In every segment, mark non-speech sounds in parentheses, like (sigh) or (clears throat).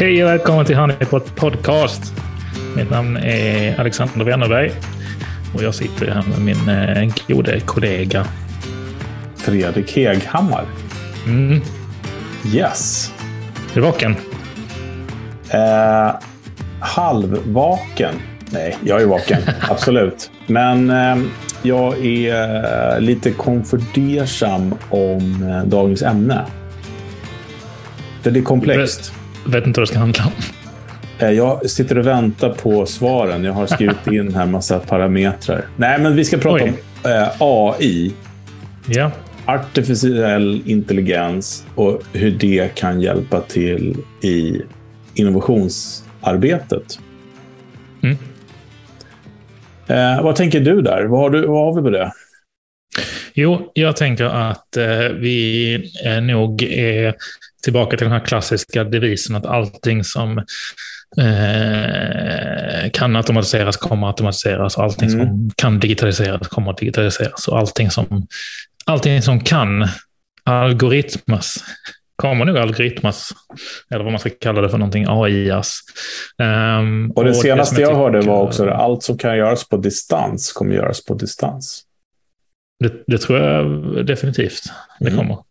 Hej och välkommen till Honeypot Podcast. Mitt namn är Alexander Wennerberg och jag sitter här med min eh, gode kollega. Fredrik Heghammar. Mm. Yes. Är du vaken? Eh, halvvaken. Nej, jag är vaken. (laughs) Absolut. Men eh, jag är eh, lite konfundersam om eh, dagens ämne. Det är komplext. Vet inte vad det ska handla om. Eh, Jag sitter och väntar på svaren. Jag har skrivit (laughs) in här massa parametrar. Nej, men vi ska prata Oj. om eh, AI. Ja, Artificiell intelligens och hur det kan hjälpa till i innovationsarbetet. Mm. Eh, vad tänker du där? Vad har, du, vad har vi på det? Jo, jag tänker att eh, vi eh, nog är tillbaka till den här klassiska devisen att allting som eh, kan automatiseras kommer automatiseras och allting Mm. som kan digitaliseras kommer digitaliseras och allting som, allting som kan algoritmas kommer nog algoritmas, eller vad man ska kalla det för någonting, AI-as. Ehm, Och det som senaste jag hörde tycker- var också att allt som kan göras på distans kommer göras på distans. Det, det tror jag definitivt det Mm. kommer.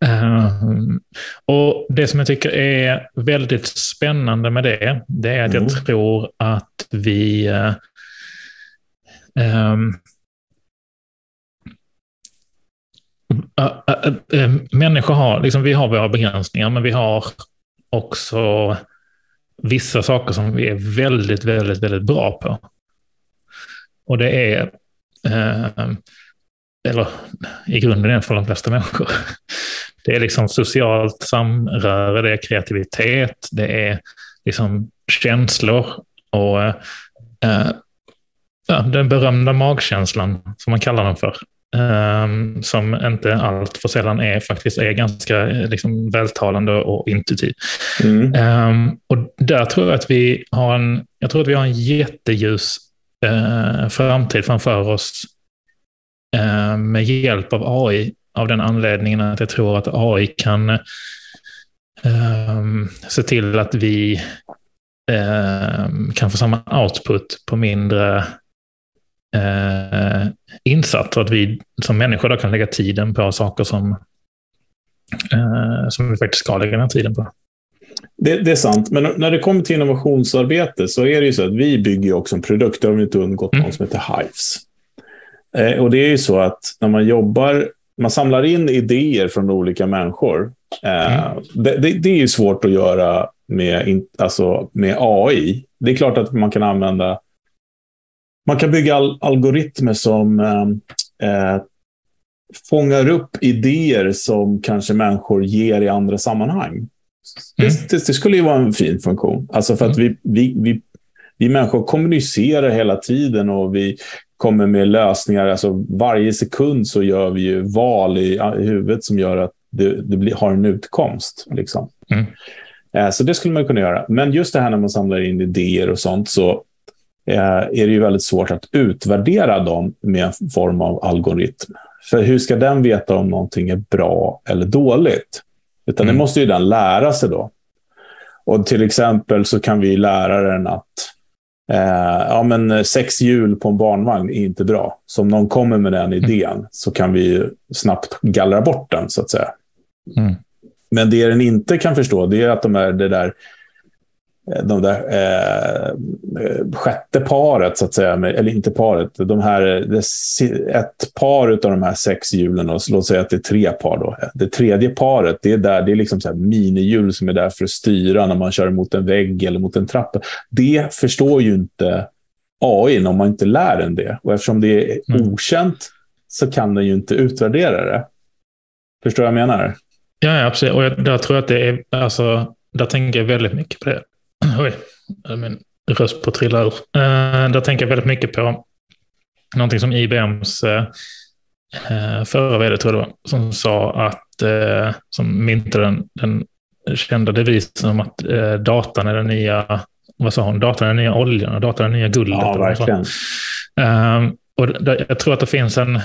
Ehm, och Det som jag tycker är väldigt spännande med det, det är att Mm. jag tror att vi ehm, ä- ä- ä- människor har, liksom, vi har våra begränsningar, men vi har också vissa saker som vi är väldigt, väldigt, väldigt bra på. Och det är ehm, eller i grunden är det för de flesta människor. Det är liksom socialt samröre, det är kreativitet, det är liksom känslor och eh, ja, den berömda magkänslan, som man kallar den för. eh, som inte allt för sällan är faktiskt är ganska eh, liksom, vältalande och intuitiv. Mm. Ehm, och där tror jag att vi har en, jag tror att vi har en jätteljus eh, framtid framför oss eh, med hjälp av AI av den anledningen att jag tror att AI kan ehm, se till att vi ehm, kan få samma output på mindre eh, insatser. Att vi som människor då kan lägga tiden på saker som, eh, som vi faktiskt ska lägga den här tiden på. Det, det är sant, men när det kommer till innovationsarbete så är det ju så att vi bygger också en produkt. Det har vi inte undgått Mm. någon som heter Hives. Eh, och det är ju så att när man jobbar, man samlar in idéer från olika människor. Eh, Mm. det, det, det är ju svårt att göra med, in, alltså med AI. Det är klart att man kan använda, man kan bygga al algoritmer som eh, eh, fångar upp idéer som kanske människor ger i andra sammanhang. Det, det, det skulle ju vara en fin funktion. Alltså för att vi, vi, vi, vi människor kommunicerar hela tiden och vi kommer med lösningar. Alltså varje sekund så gör vi ju val i, i huvudet som gör att det, det blir, har en utkomst. Liksom. Mm. Eh, Så det skulle man kunna göra. Men just det här när man samlar in idéer och sånt så eh, är det ju väldigt svårt att utvärdera dem med en form av algoritm. För hur ska den veta om någonting är bra eller dåligt? Utan Mm. det måste ju den lära sig då. Och till exempel så kan vi lära den att eh, ja, men sex hjul på en barnvagn är inte bra. Så om någon kommer med den idén så kan vi snabbt gallra bort den så att säga. Mm. Men det den inte kan förstå det är att de är det där de där eh, eh, sjätte paret, så att säga, eller inte paret, de här, ett par av de här sex hjulen, och så låt säga att det är tre par. Då. Det tredje paret, det är, där, det är liksom så minihjul som är där för att styra när man kör mot en vägg eller mot en trappa. Det förstår ju inte AI om man inte lär den det. Och eftersom det är Mm. okänt så kan den ju inte utvärdera det. Förstår vad jag menar? Ja, ja, absolut. Och jag, där tror jag att det är, alltså, där tänker jag väldigt mycket på det. (clears throat) Oj, min röst på att trilla ur. Uh, där tänker jag väldigt mycket på någonting som IBMs uh, förra vd, tror jag det var, som sa att, som myntade den, den kända devisen om att datan är den nya, vad sa hon, datan är den nya oljan och datan är den nya guldet. Ja, verkligen. Ehm, och jag tror att det finns en...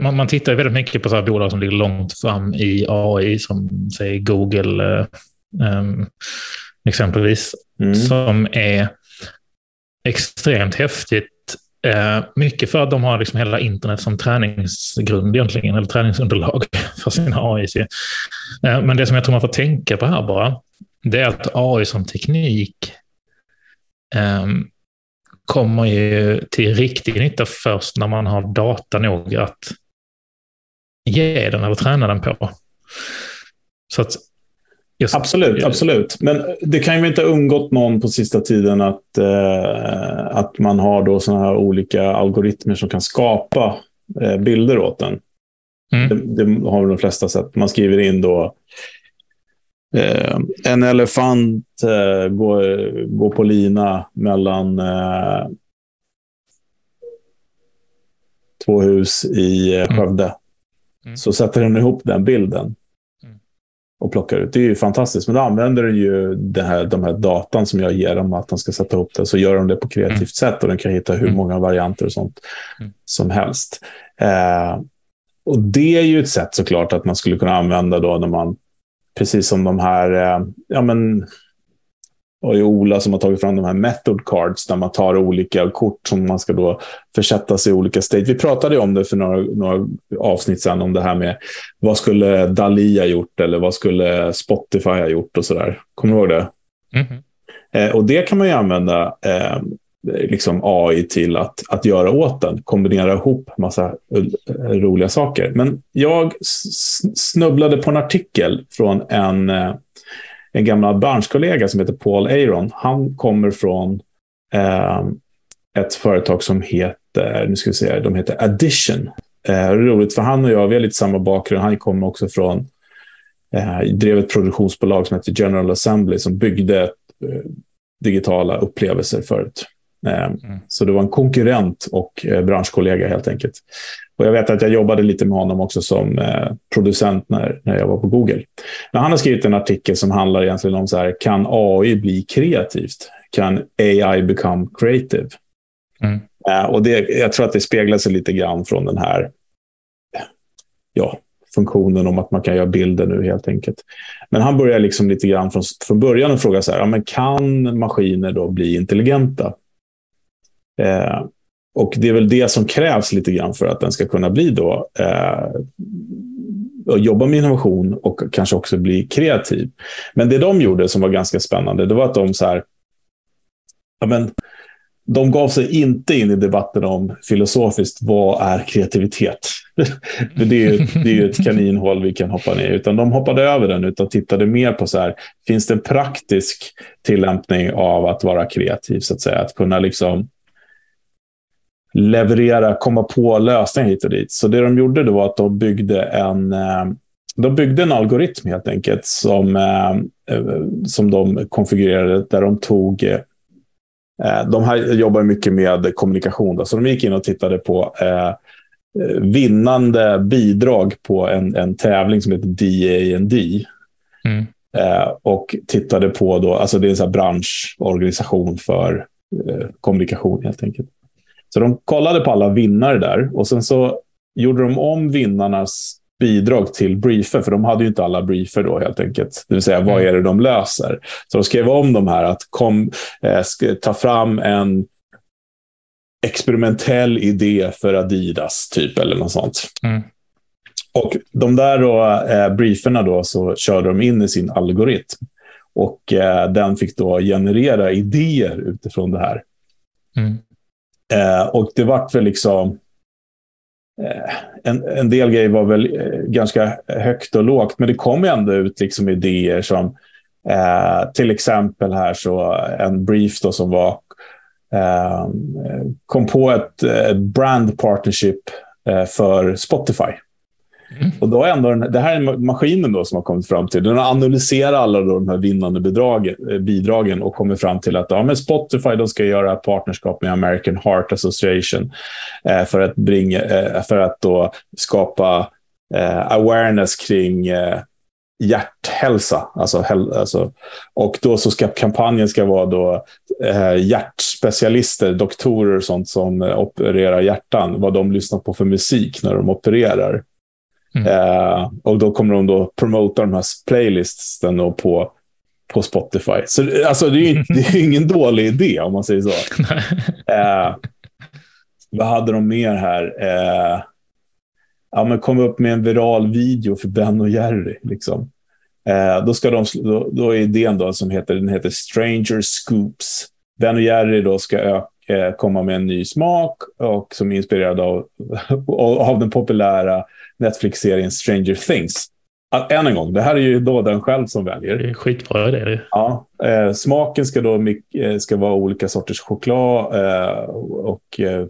man, man tittar väldigt mycket på så här bolag som ligger långt fram i AI, som säger Google exempelvis, mm. som är extremt häftigt. Uh, mycket för att de har liksom hela internet som träningsgrund egentligen, eller träningsunderlag (laughs) för sina AI. Uh, men det som jag tror man får tänka på här bara, det är att AI som teknik um, kommer ju till riktig nytta först när man har data nog att ge den eller träna den på. Så att Just, absolut, absolut. Men det kan ju inte ha undgått någon på sista tiden att, eh, att man har då såna här olika algoritmer som kan skapa eh, bilder åt den. Mm. Det, det, har de flesta sett. Man skriver in då eh, en elefant eh, går, går på lina mellan eh, två hus i eh, mm. Skövde. Mm. Mm. Så sätter den ihop den bilden och plockar ut. Det är ju fantastiskt. Men då använder den ju det här, de här datan som jag ger dem att de ska sätta ihop det. Så gör de det på kreativt mm. sätt och den kan hitta hur mm. många varianter och sånt mm. som helst. Eh, och det är ju ett sätt såklart att man skulle kunna använda då när man, precis som de här, eh, ja men och det är Ola som har tagit fram de här method cards där man tar olika kort som man ska då försätta sig i olika stage. Vi pratade om det för några, några avsnitt sedan om det här med vad skulle Dali ha gjort eller vad skulle Spotify ha gjort och sådär. Kommer du ihåg det? Mm -hmm. eh, och det kan man ju använda eh, liksom AI till att, att göra åt den. Kombinera ihop massa roliga saker. Men jag snubblade på en artikel från en eh, en gammal branschkollega som heter Paul Aron. Han kommer från eh, ett företag som heter, nu ska vi se, de heter Addition. Eh, roligt, för han och jag, vi har lite samma bakgrund. Han kommer också från, eh, drev ett produktionsbolag som heter General Assembly som byggde eh, digitala upplevelser förut. Eh, mm. Så det var en konkurrent och eh, branschkollega helt enkelt. Och jag vet att jag jobbade lite med honom också som eh, producent när, när jag var på Google. Men han har skrivit en artikel som handlar egentligen om så här, kan AI bli kreativt? Kan AI become creative? Mm. Eh, och det, jag tror att det speglar sig lite grann från den här ja, funktionen om att man kan göra bilder nu helt enkelt. Men han börjar liksom lite grann från, från början och fråga så här, ja, men kan maskiner då bli intelligenta? Eh, och det är väl det som krävs lite grann för att den ska kunna bli då eh, och jobba med innovation och kanske också bli kreativ. Men det de gjorde som var ganska spännande, det var att de så här, ja men, de gav sig inte in i debatten om filosofiskt, vad är kreativitet? (laughs) det, är ju, det är ju ett kaninhål vi kan hoppa ner utan de hoppade över den utan tittade mer på så här, finns det en praktisk tillämpning av att vara kreativ, så att säga, att kunna liksom leverera, komma på lösningar hit och dit. Så det de gjorde då var att de byggde en, eh, de byggde en algoritm helt enkelt som, eh, eh, som de konfigurerade där de tog de här jobbar mycket med kommunikation, då, så de gick in och tittade på vinnande bidrag på en, en tävling som heter DAND. Mm. Och tittade på, då, alltså det är en sån branschorganisation för kommunikation helt enkelt. Så de kollade på alla vinnare där och sen så gjorde de om vinnarnas bidrag till briefer, för de hade ju inte alla briefer då helt enkelt. Det vill säga, vad mm. är det de löser? Så de skrev om de här att kom, eh, ta fram en experimentell idé för Adidas, typ, eller något sånt. Mm. Och de där då, eh, brieferna då, så körde de in i sin algoritm. Och eh, den fick då generera idéer utifrån det här. Mm. Eh, och det vart väl liksom... Eh, en, en del grejer var väl eh, ganska högt och lågt, men det kom ändå ut liksom idéer som eh, till exempel här så en brief då som var eh, kom på ett eh, brand partnership eh, för Spotify. Mm. Och då är ändå den, det här är maskinen då som har kommit fram till. Den har analyserat alla de här vinnande bidragen, eh, bidragen och kommit fram till att ja, men Spotify de ska göra partnerskap med American Heart Association eh, för att, bringa, eh, för att då skapa eh, awareness kring eh, hjärthälsa. Alltså, alltså, och då så ska kampanjen ska vara då eh, hjärtspecialister, doktorer och sånt som eh, opererar hjärtan, vad de lyssnar på för musik när de opererar. Mm. Eh, och då kommer de då promota de här playlistsen då på, på Spotify. Så alltså, det, är ju, (laughs) det är ingen dålig idé om man säger så. eh, vad hade de mer här? Eh, ja, men kom upp med en viral video för Ben och Jerry. Liksom. Eh, då, ska de, då, då, är idén då som heter, den heter Stranger Scoops. Ben och Jerry då ska öka, komma med en ny smak och som är inspirerad av, (laughs) av den populära Netflix-serien Stranger Things. Att, än en gång, det här är ju då den själv som väljer. Det är skitbra det. Ja, eh, smaken ska då eh, ska vara olika sorters choklad eh, och eh,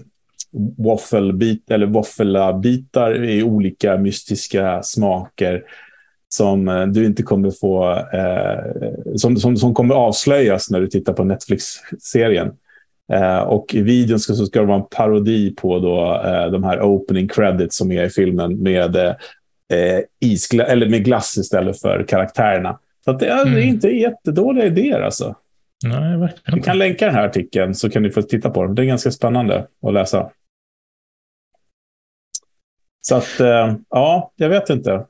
waffelbit, eller våffelbitar i olika mystiska smaker som eh, du inte kommer få, eh, som, som, som kommer avslöjas när du tittar på Netflix-serien. Eh, och i videon ska, så ska det vara en parodi på då, eh, de här opening credits som är i filmen med, eh, isgla eller med glass istället för karaktärerna. Så det är mm. inte jättedåliga idéer alltså. Nej, verkligen Vi kan länka den här artikeln så kan ni få titta på den. Det är ganska spännande att läsa. Så att, eh, ja, jag vet inte.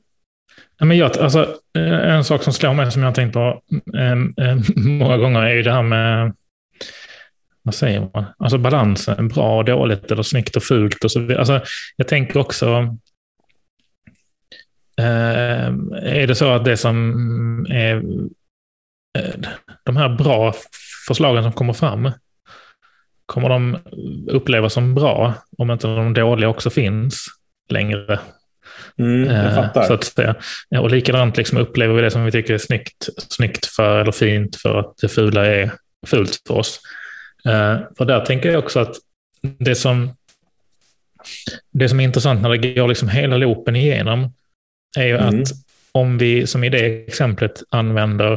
men jag, alltså, eh, en sak som slår mig som jag har tänkt på eh, (laughs) många gånger är ju det här med vad säger man? Alltså balansen, bra och dåligt eller snyggt och fult och så vidare. Alltså, jag tänker också, eh, är det så att det som är eh, de här bra förslagen som kommer fram, kommer de upplevas som bra om inte de dåliga också finns längre? Mm, jag eh, fattar. Så att säga. Och likadant liksom upplever vi det som vi tycker är snyggt, snyggt för eller fint för att det fula är fult för oss. Uh, för där tänker jag också att det som, det som är intressant när det går liksom hela loopen igenom är ju mm. att om vi, som i det exemplet, använder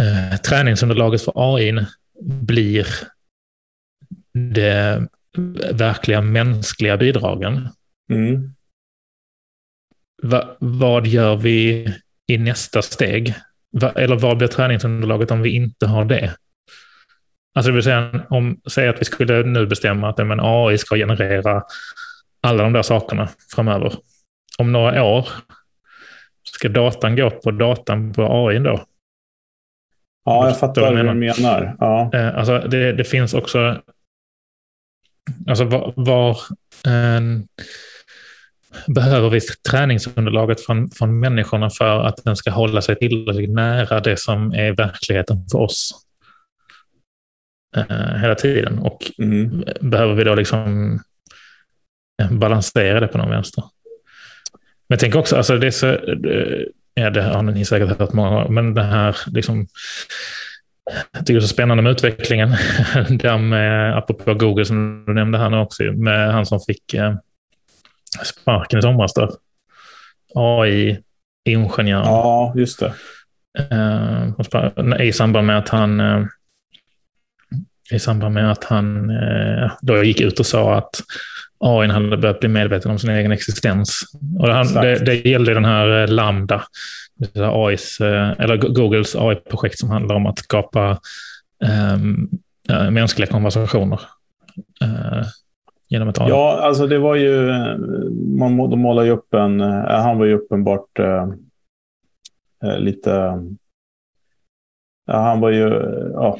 uh, träningsunderlaget för AI blir det verkliga mänskliga bidragen. Mm. Va, vad gör vi i nästa steg? Va, eller vad blir träningsunderlaget om vi inte har det? Alltså det vill säga, om, säg att vi skulle nu bestämma att men, AI ska generera alla de där sakerna framöver. Om några år, ska datan gå på datan på AI då? Ja, jag fattar vad du menar. Ja. Eh, alltså det, det finns också... Alltså var... var eh, behöver vi träningsunderlaget från, från människorna för att den ska hålla sig tillräckligt nära det som är verkligheten för oss? Eh, hela tiden. Och mm. behöver vi då liksom balansera det på någon vänster. Men jag tänker också, alltså det är så, ja, det har ni säkert hört många gånger, men det här liksom, jag tycker det är så spännande med utvecklingen. (laughs) Där med, apropå Google som du nämnde här nu också, med han som fick eh, sparken i somras. Då. AI-ingenjör. Ja, just det. Eh, I samband med att han eh, i samband med att han eh, då gick ut och sa att AI hade börjat bli medveten om sin egen existens. Och det, han, det, det gällde den här eh, Lambda, AIs, eh, eller Googles AI-projekt som handlar om att skapa eh, mänskliga konversationer. Eh, genom ett AI. Ja, alltså det var ju, man, de målar ju upp en, han var ju uppenbart eh, lite Ja, han var ju ja,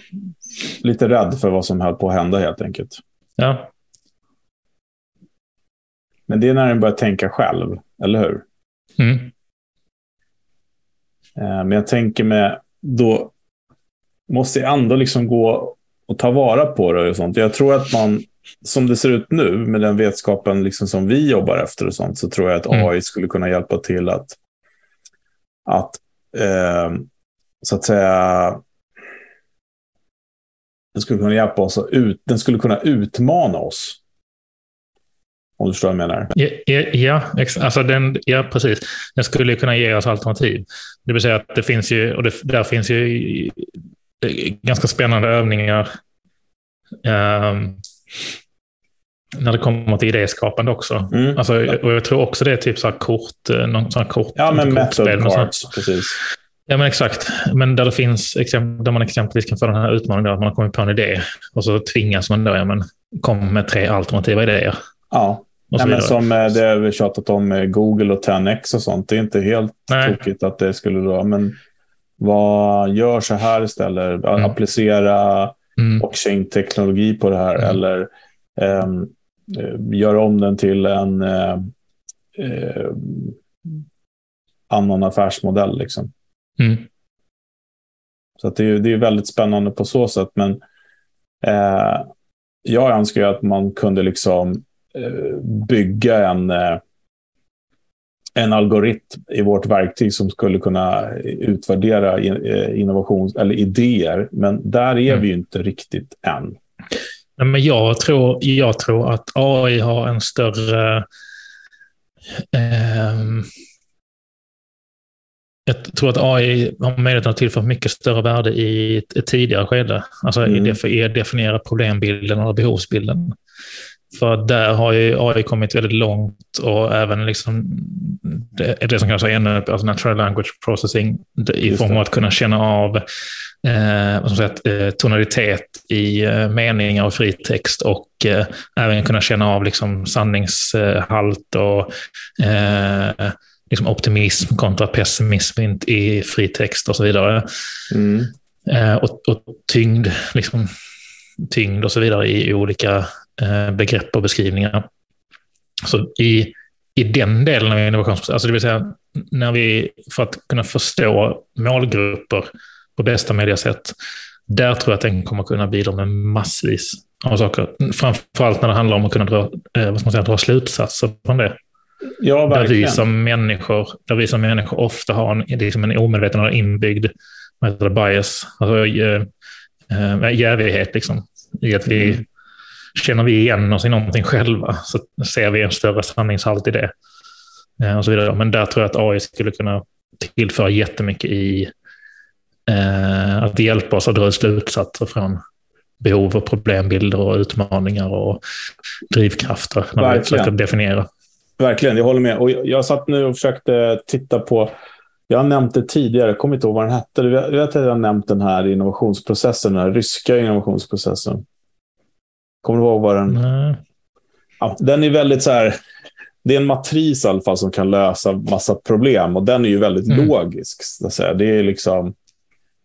lite rädd för vad som höll på att hända helt enkelt. Ja. Men det är när den börjar tänka själv, eller hur? Mm. Eh, men jag tänker med, då måste jag ändå liksom gå och ta vara på det och sånt. Jag tror att man, som det ser ut nu, med den vetskapen liksom som vi jobbar efter och sånt, så tror jag att AI mm. skulle kunna hjälpa till att, att eh, så att säga, den skulle kunna hjälpa oss ut, den skulle kunna utmana oss. Om du förstår vad jag menar? Ja, ja, alltså den, ja, precis. Den skulle kunna ge oss alternativ. Det vill säga att det finns ju, och det, där finns ju ganska spännande övningar um, när det kommer till idéskapande också. Mm. Alltså, och jag tror också det är typ så här kort, någon sån här kort Ja, men method cards, precis. Ja, men exakt. Men där, det finns, där man exempelvis kan få den här utmaningen att man har kommit på en idé och så tvingas man då, ja, men kom med tre alternativa idéer. Ja, Nej, men som eh, det vi tjatat om med Google och 10X och sånt. Det är inte helt Nej. tokigt att det skulle vara. Men vad gör så här istället? Mm. Applicera mm. blockchain-teknologi på det här mm. eller um, göra om den till en uh, uh, annan affärsmodell. Liksom. Mm. Så det, är, det är väldigt spännande på så sätt. Men uh, jag önskar att man kunde liksom bygga en en algoritm i vårt verktyg som skulle kunna utvärdera eh, innovation eller idéer. Men där är mm. vi ju inte riktigt än. Men jag, tror, jag tror att AI har en större... Jag tror att AI har möjlighet att tillföra mycket större värde i ett, ett tidigare skede. Alltså mm. i att definiera problembilden eller behovsbilden. För där har ju AI kommit väldigt långt och även liksom det, det som kallas NLP, alltså natural language processing, i form av att kunna känna av eh, vad säga, eh, tonalitet i eh, meningar och fritext och eh, även kunna känna av liksom, sanningshalt och eh, liksom optimism kontra pessimism i fritext och så vidare. Mm. Eh, och, och tyngd, liksom, tyngd och så vidare i olika Eh, begrepp och beskrivningar. Så i, i den delen av innovationsprocessen, alltså det vill säga när vi, för att kunna förstå målgrupper på bästa möjliga sätt, där tror jag att den kommer kunna bidra med massvis av saker. Framförallt när det handlar om att kunna dra, eh, vad ska man säga, dra slutsatser från det. Ja. Där vi som människor, där vi som människor ofta har en, liksom en omedveten eller inbyggd bias, alltså äh, äh, jävighet. Liksom, I att vi mm känner vi igen oss i någonting själva så ser vi en större sanningshalt i det. Eh, och så vidare. Men där tror jag att AI skulle kunna tillföra jättemycket i eh, att hjälpa oss att dra slutsatser från behov och problembilder och utmaningar och drivkrafter när Verkligen. vi försöker definiera. Verkligen, jag håller med. Och jag satt nu och försökte titta på jag har nämnt det tidigare, jag kommer inte ihåg vad den hette. Jag vet att jag har nämnt den här innovationsprocessen, den här ryska innovationsprocessen. Kommer du ihåg vad den... Nej. Ja, den är väldigt så här... Det är en matris i alla fall som kan lösa massa problem och den är ju väldigt mm. logisk. Så att säga. Det är liksom...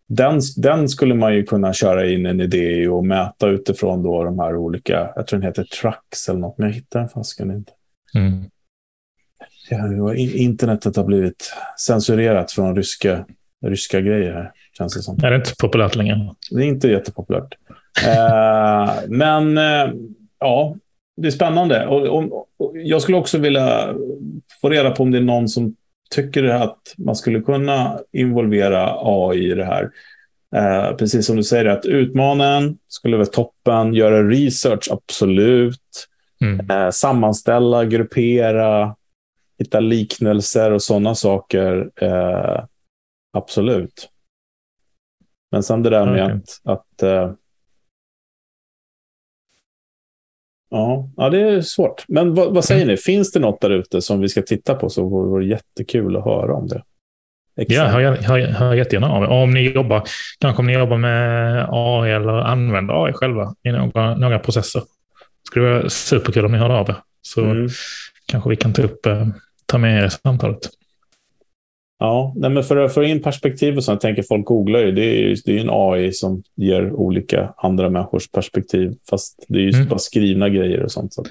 Den, den skulle man ju kunna köra in en idé och mäta utifrån då de här olika, jag tror den heter Trax eller något, men jag hittar den fasken inte. Mm. Ja, internetet har blivit censurerat från ryska, ryska grejer här, känns det som. Är det inte populärt längre? Det är inte jättepopulärt. Eh, men eh, ja, det är spännande. Och, och, och, jag skulle också vilja få reda på om det är någon som tycker att man skulle kunna involvera AI i det här. Eh, precis som du säger, att utmanen skulle vara toppen, göra research, absolut. Mm. Eh, sammanställa, gruppera, hitta liknelser och sådana saker. Eh, absolut. Men sen det där med okay. att, att eh, Ja, ja det är svårt. Men vad, vad säger ni? Finns det något där ute som vi ska titta på så vore det jättekul att höra om det. Exakt. Ja, hör, hör, hör jättegärna av er. Om ni jobbar, kanske om ni jobbar med AI eller använder AI själva i några, några processer. Det skulle vara superkul om ni hörde av er. Så mm. kanske vi kan ta, upp, eh, ta med er i samtalet. Ja, nej men för att få in perspektiv och så, jag tänker folk googlar ju, det är ju det är en AI som ger olika andra människors perspektiv, fast det är ju mm. bara skrivna grejer och sånt. Så.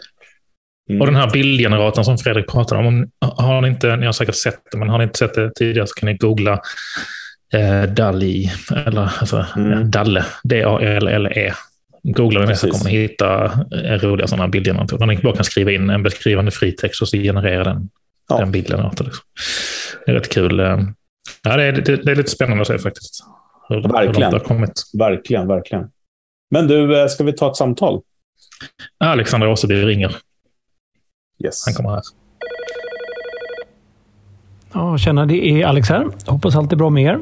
Mm. Och den här bildgeneratorn som Fredrik pratade om, har ni inte, ni har säkert sett det, men har ni inte sett det tidigare så kan ni googla eh, DALI, eller alltså, mm. Dalle, D-A-L-L-E. Googlar ni det så kommer ni hitta eh, roliga sådana bildgeneratorer. Där ni bara kan skriva in en beskrivande fritext och så genererar den ja. den bilden. Liksom. Det är rätt kul. Eh, ja, det, är, det, det är lite spännande att se faktiskt. Hur, verkligen. Hur kommit. verkligen, verkligen. Men du, eh, ska vi ta ett samtal? Alexander Åseby ringer. Yes. Han kommer här. Ja, tjena, det är Alex här. Hoppas allt är bra med er.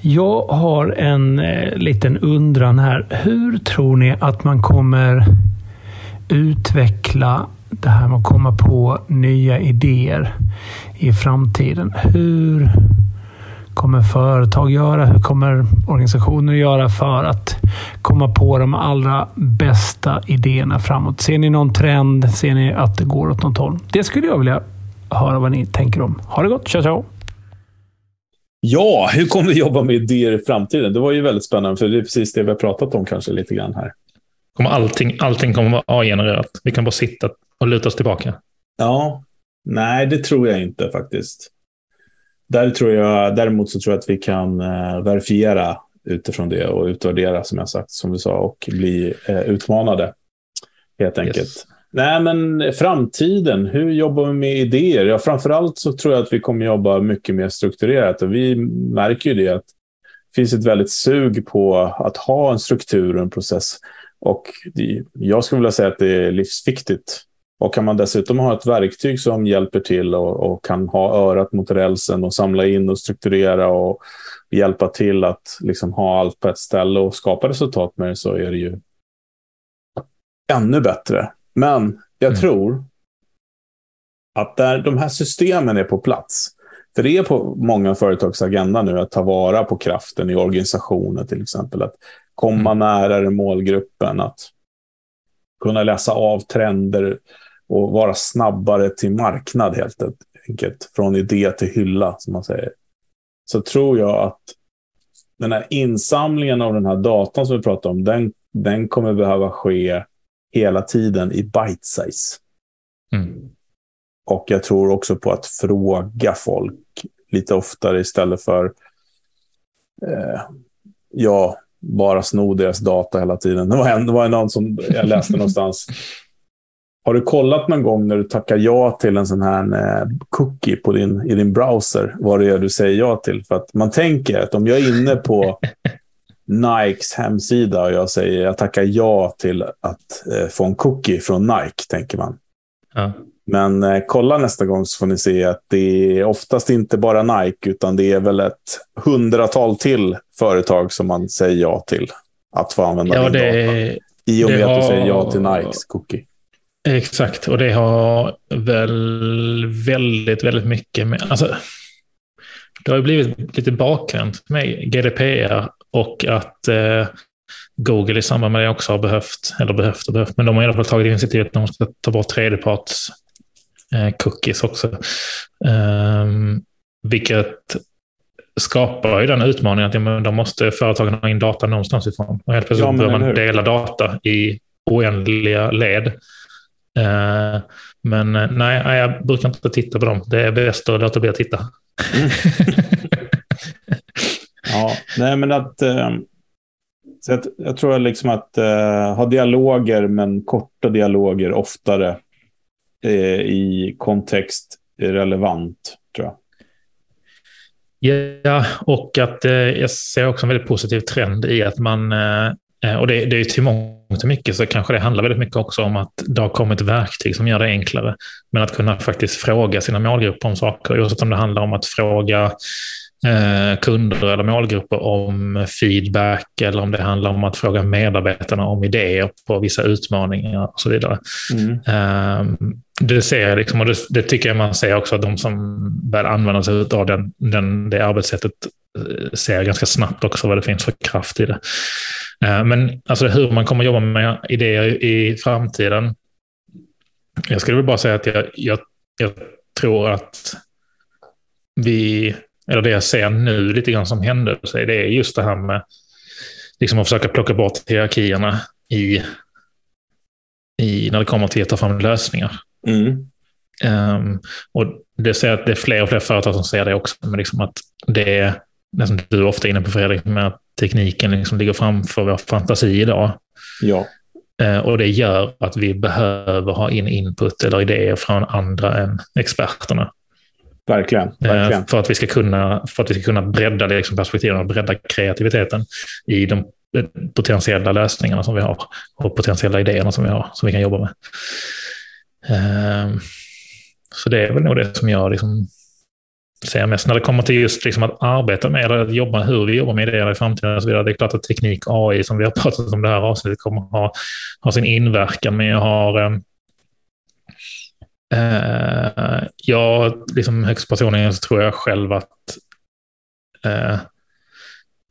Jag har en eh, liten undran här. Hur tror ni att man kommer utveckla det här med att komma på nya idéer i framtiden. Hur kommer företag göra? Hur kommer organisationer göra för att komma på de allra bästa idéerna framåt? Ser ni någon trend? Ser ni att det går åt något håll? Det skulle jag vilja höra vad ni tänker om. Ha det gott! Ciao, ciao! Ja, hur kommer vi jobba med idéer i framtiden? Det var ju väldigt spännande, för det är precis det vi har pratat om kanske lite grann här. Kommer allting, allting kommer vara AI-genererat. Vi kan bara sitta och luta oss tillbaka. Ja, nej, det tror jag inte faktiskt. Där tror jag, däremot så tror jag att vi kan uh, verifiera utifrån det och utvärdera, som jag sagt, som du sa, och bli uh, utmanade. Helt enkelt. Yes. Nej, men framtiden. Hur jobbar vi med idéer? Ja, framförallt så tror jag att vi kommer jobba mycket mer strukturerat. Och vi märker ju det att det finns ett väldigt sug på att ha en struktur och en process. Och jag skulle vilja säga att det är livsviktigt. Och kan man dessutom ha ett verktyg som hjälper till och, och kan ha örat mot rälsen och samla in och strukturera och hjälpa till att liksom ha allt på ett ställe och skapa resultat med det så är det ju ännu bättre. Men jag mm. tror att där de här systemen är på plats, för det är på många företags agenda nu att ta vara på kraften i organisationen till exempel. Att komma mm. närare målgruppen, att kunna läsa av trender och vara snabbare till marknad helt enkelt. Från idé till hylla, som man säger. Så tror jag att den här insamlingen av den här datan som vi pratar om, den, den kommer behöva ske hela tiden i bite size. Mm. Och jag tror också på att fråga folk lite oftare istället för eh, ja, bara sno deras data hela tiden. Det var, en, det var någon som jag läste någonstans. Har du kollat någon gång när du tackar ja till en sån här eh, cookie på din, i din browser, vad det är du säger ja till? För att man tänker att om jag är inne på (laughs) Nikes hemsida och jag säger jag tackar ja till att eh, få en cookie från Nike, tänker man. Ja. Men eh, kolla nästa gång så får ni se att det är oftast inte bara Nike, utan det är väl ett hundratal till företag som man säger ja till att få använda ja, din det, data. I och med har... att du säger ja till Nikes cookie. Exakt, och det har väl väldigt, väldigt mycket med... Alltså, det har blivit lite bakgrund med GDPR och att eh, Google i samband med det också har behövt, eller behövt och behövt, men de har i alla fall tagit initiativet att de ska ta bort tredjeparts eh, cookies också. Um, vilket skapar ju den utmaningen att ja, då måste företagen ha in data någonstans ifrån. Och helt plötsligt ja, behöver man dela data i oändliga led. Uh, men eh, nej, jag brukar inte titta på dem. Det är bäst att låta bli att titta. Mm. (laughs) Ja, nej men att... Eh, så jag, jag tror liksom att eh, ha dialoger, men korta dialoger oftare eh, i kontext är relevant, tror jag. Ja, och att eh, jag ser också en väldigt positiv trend i att man, eh, och det, det är till mångt och mycket så kanske det handlar väldigt mycket också om att det har kommit verktyg som gör det enklare. Men att kunna faktiskt fråga sina målgrupper om saker, oavsett om det handlar om att fråga Eh, kunder eller målgrupper om feedback eller om det handlar om att fråga medarbetarna om idéer på vissa utmaningar och så vidare. Mm. Ehm, det, ser liksom, och det, det, tycker jag man ser också att de som väl använder sig av den, den, det arbetssättet eh, ser ganska snabbt också vad det finns för kraft i det. Ehm, men alltså hur man kommer jobba med idéer i framtiden. Jag skulle bara säga att jag, jag, jag tror att vi eller det jag ser nu lite grann som händelse, det är just det här med liksom att försöka plocka bort hierarkierna i, i när det kommer till att ta fram lösningar. Mm. Um, och det ser att det är fler och fler företag som ser det också, men liksom att det är, det som du är ofta inne på Fredrik, med att tekniken liksom ligger framför vår fantasi idag. Ja. Uh, och det gör att vi behöver ha in input eller idéer från andra än experterna. Verkligen. Eh, verkligen. För, att vi ska kunna, för att vi ska kunna bredda liksom perspektiven och bredda kreativiteten i de eh, potentiella lösningarna som vi har och potentiella idéerna som vi har, som vi kan jobba med. Så det är väl nog det som jag liksom mest när det kommer till just liksom att arbeta med eller att jobba, hur vi jobbar med idéer i framtiden. Och så vidare. Det är klart att teknik, AI, som vi har (laughs) pratat om det här avsnittet, kommer ha, ha sin inverkan, men jag har ehm, Uh, jag, liksom högst personligen så tror jag själv att eh,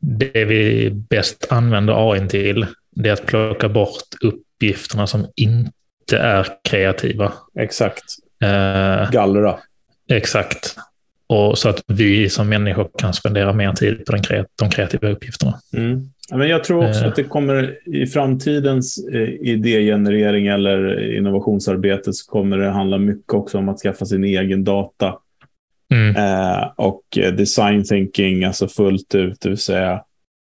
det vi bäst använder AI till, det är att plocka bort uppgifterna som inte är kreativa. Exakt. Eh, Gallra. exakt. Och så att vi som människor kan spendera mer tid på den kre de kreativa uppgifterna. Mm. Men jag tror också Eh. att det kommer i framtidens eh, idégenerering eller innovationsarbete så kommer det handla mycket också om att skaffa sin egen data. Mm. Eh, och design thinking, alltså fullt ut, det vill säga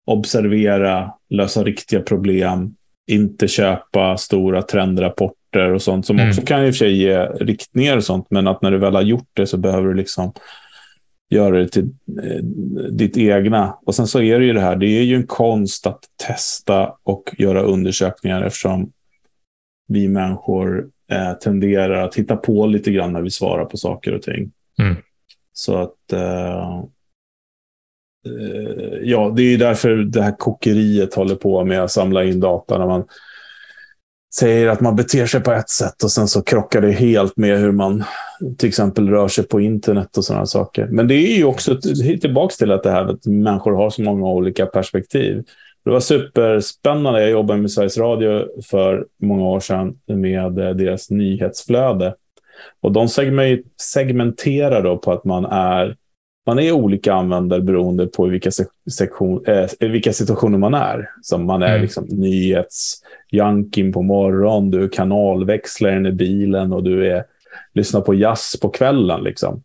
observera, lösa riktiga problem, inte köpa stora trendrapporter och sånt som Mm. också kan i och för sig ge riktningar och sånt, men att när du väl har gjort det så behöver du liksom göra det till eh, ditt egna. Och sen så är det ju det här, det är ju en konst att testa och göra undersökningar eftersom vi människor eh, tenderar att hitta på lite grann när vi svarar på saker och ting. Mm. Så att eh, eh, ja, det är ju därför det här kokeriet håller på med att samla in data när man säger att man beter sig på ett sätt och sen så krockar det helt med hur man till exempel rör sig på internet och sådana saker. Men det är ju också tillbaka till att det här att människor har så många olika perspektiv. Det var superspännande. Jag jobbade med Sveriges Radio för många år sedan med eh, deras nyhetsflöde. Och de segmenterar då på att man är, man är olika användare beroende på vilka, sek- sektion, eh, vilka situationer man är. Som man är Mm. liksom nyhetsjunkin på morgonen, du är kanalväxlaren i bilen och du är lyssnar på jazz på kvällen. Liksom.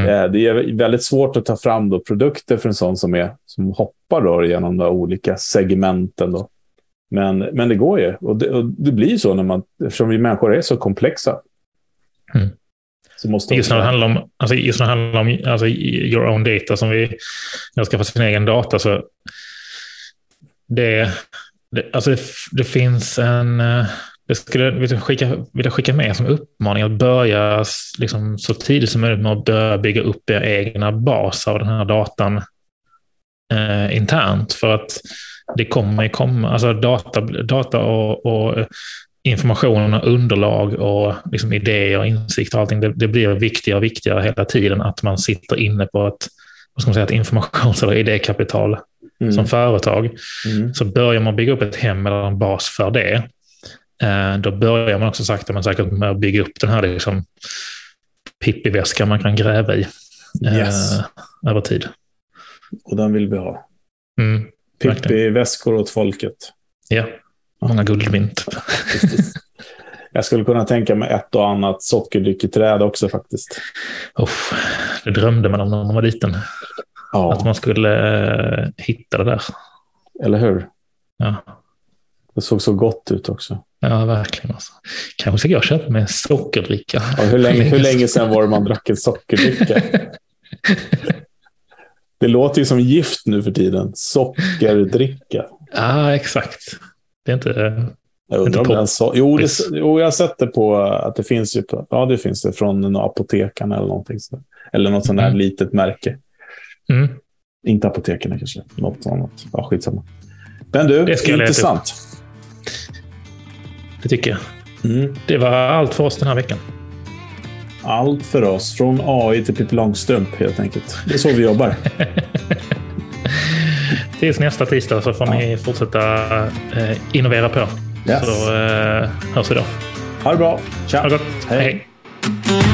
Mm. Eh, det är väldigt svårt att ta fram då produkter för en sån som, är, som hoppar då genom de olika segmenten. Då. Men, men det går ju. Och det, och det blir så när man, eftersom vi människor är så komplexa. Mm. Så måste Just när det handlar om, alltså, just när det handlar om alltså, your own data, som vi när skaffa sin egen data, så det, det, alltså det, det finns en... eh, Det skulle jag vilja skicka, vilja skicka med som uppmaning att börja liksom, så tidigt som möjligt med att börja bygga upp er egna bas av den här datan eh, internt. För att det kommer komma, alltså data, data och, och information och underlag och liksom idéer och insikter och allting, det, det blir viktigare och viktigare hela tiden att man sitter inne på ett, vad ska man säga, ett informations eller idékapital Mm. som företag. Mm. Så börjar man bygga upp ett hem eller en bas för det, eh, då börjar man också sakta men säkert med att bygga upp den här liksom, pippiväskan man kan gräva i eh, Yes. över tid. Och den vill vi ha. Mm, Pippi-väskor åt folket. ja, många guldmynt. Jag skulle kunna tänka mig ett och annat sockerdrycketräd också faktiskt. Uff, det drömde man om när man var liten. Att Ja, man skulle eh, hitta det där. eller hur? Ja, Det såg så gott ut också. ja verkligen. Alltså. Kanske ska jag köpa mig en sockerdricka. Ja, hur, länge, hur länge sedan var det man drack en sockerdricka? (laughs) Det låter ju som gift nu för tiden. Sockerdricka. Ja, exakt. Det är inte... Jag undrar om Inte den så... jo, det, jo, jag har sett det på att det finns ju. På, ja, det finns det från en apotekarna eller någonting. Så. Eller något sånt där Mm. litet märke. Mm. Inte apotekarna kanske. Något annat. Ja, skitsamma. Men du, Det intressant. Det tycker jag. Mm. Det var allt för oss den här veckan. Allt för oss. Från AI till Pippi Långstrump helt enkelt. Det är så vi jobbar. (laughs) Tills nästa tisdag så får ni fortsätta eh, innovera på. Yes. Så eh, hörs vi då. Ha det bra. Tja. Ha det gott. Hej. Hej.